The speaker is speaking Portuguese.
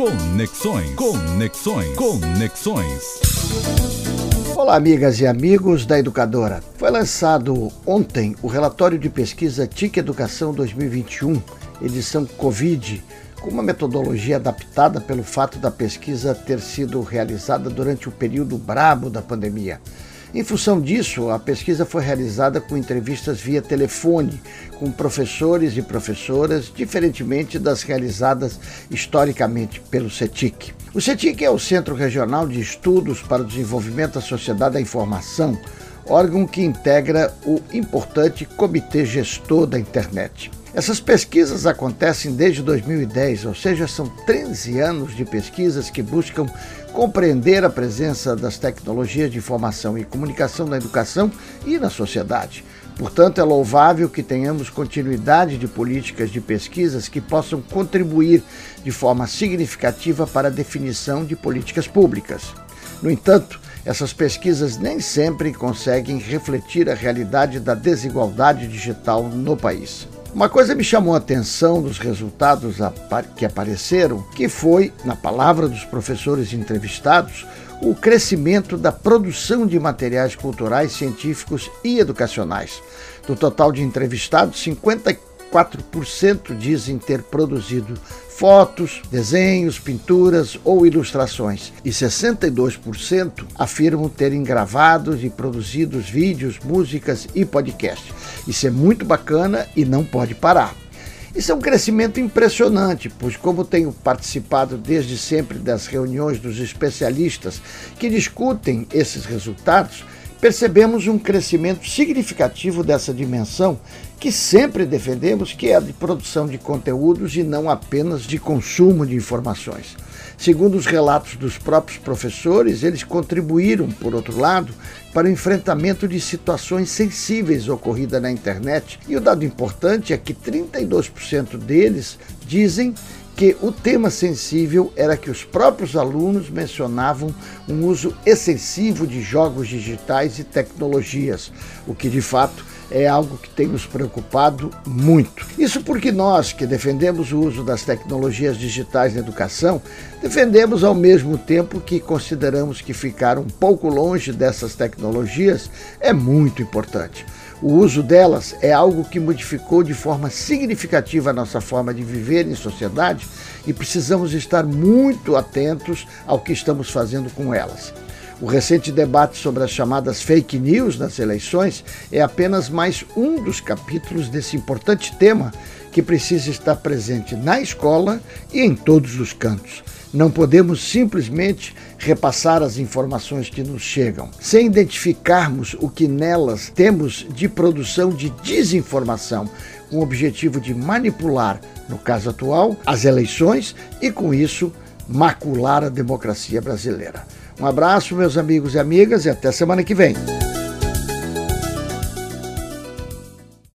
Conexões. Conexões. Conexões. Olá, amigas e amigos da Educadora. Foi lançado ontem o relatório de pesquisa TIC Educação 2021, edição Covid, com uma metodologia adaptada pelo fato da pesquisa ter sido realizada durante o período brabo da pandemia. Em função disso, a pesquisa foi realizada com entrevistas via telefone com professores e professoras, diferentemente das realizadas historicamente pelo CETIC. O CETIC é o Centro Regional de Estudos para o Desenvolvimento da Sociedade da Informação, órgão que integra o importante Comitê Gestor da Internet. Essas pesquisas acontecem desde 2010, ou seja, são 13 anos de pesquisas que buscam compreender a presença das tecnologias de informação e comunicação na educação e na sociedade. Portanto, é louvável que tenhamos continuidade de políticas de pesquisas que possam contribuir de forma significativa para a definição de políticas públicas. No entanto, essas pesquisas nem sempre conseguem refletir a realidade da desigualdade digital no país. Uma coisa me chamou a atenção dos resultados que apareceram, que foi, na palavra dos professores entrevistados, o crescimento da produção de materiais culturais, científicos e educacionais. Do total de entrevistados, 54% dizem ter produzido fotos, desenhos, pinturas ou ilustrações, e 62% afirmam terem gravado e produzido vídeos, músicas e podcasts. Isso é muito bacana e não pode parar. Isso é um crescimento impressionante, pois, como tenho participado desde sempre das reuniões dos especialistas que discutem esses resultados, percebemos um crescimento significativo dessa dimensão que sempre defendemos, que é a de produção de conteúdos e não apenas de consumo de informações. Segundo os relatos dos próprios professores, eles contribuíram, por outro lado, para o enfrentamento de situações sensíveis ocorridas na internet. E o dado importante é que 32% deles dizem que o tema sensível era que os próprios alunos mencionavam um uso excessivo de jogos digitais e tecnologias, o que de fato é algo que tem nos preocupado muito. Isso porque nós, que defendemos o uso das tecnologias digitais na educação, defendemos ao mesmo tempo que consideramos que ficar um pouco longe dessas tecnologias é muito importante. O uso delas é algo que modificou de forma significativa a nossa forma de viver em sociedade e precisamos estar muito atentos ao que estamos fazendo com elas. O recente debate sobre as chamadas fake news nas eleições é apenas mais um dos capítulos desse importante tema que precisa estar presente na escola e em todos os cantos. Não podemos simplesmente repassar as informações que nos chegam, sem identificarmos o que nelas temos de produção de desinformação, com o objetivo de manipular, no caso atual, as eleições e, com isso, macular a democracia brasileira. Um abraço, meus amigos e amigas, e até semana que vem.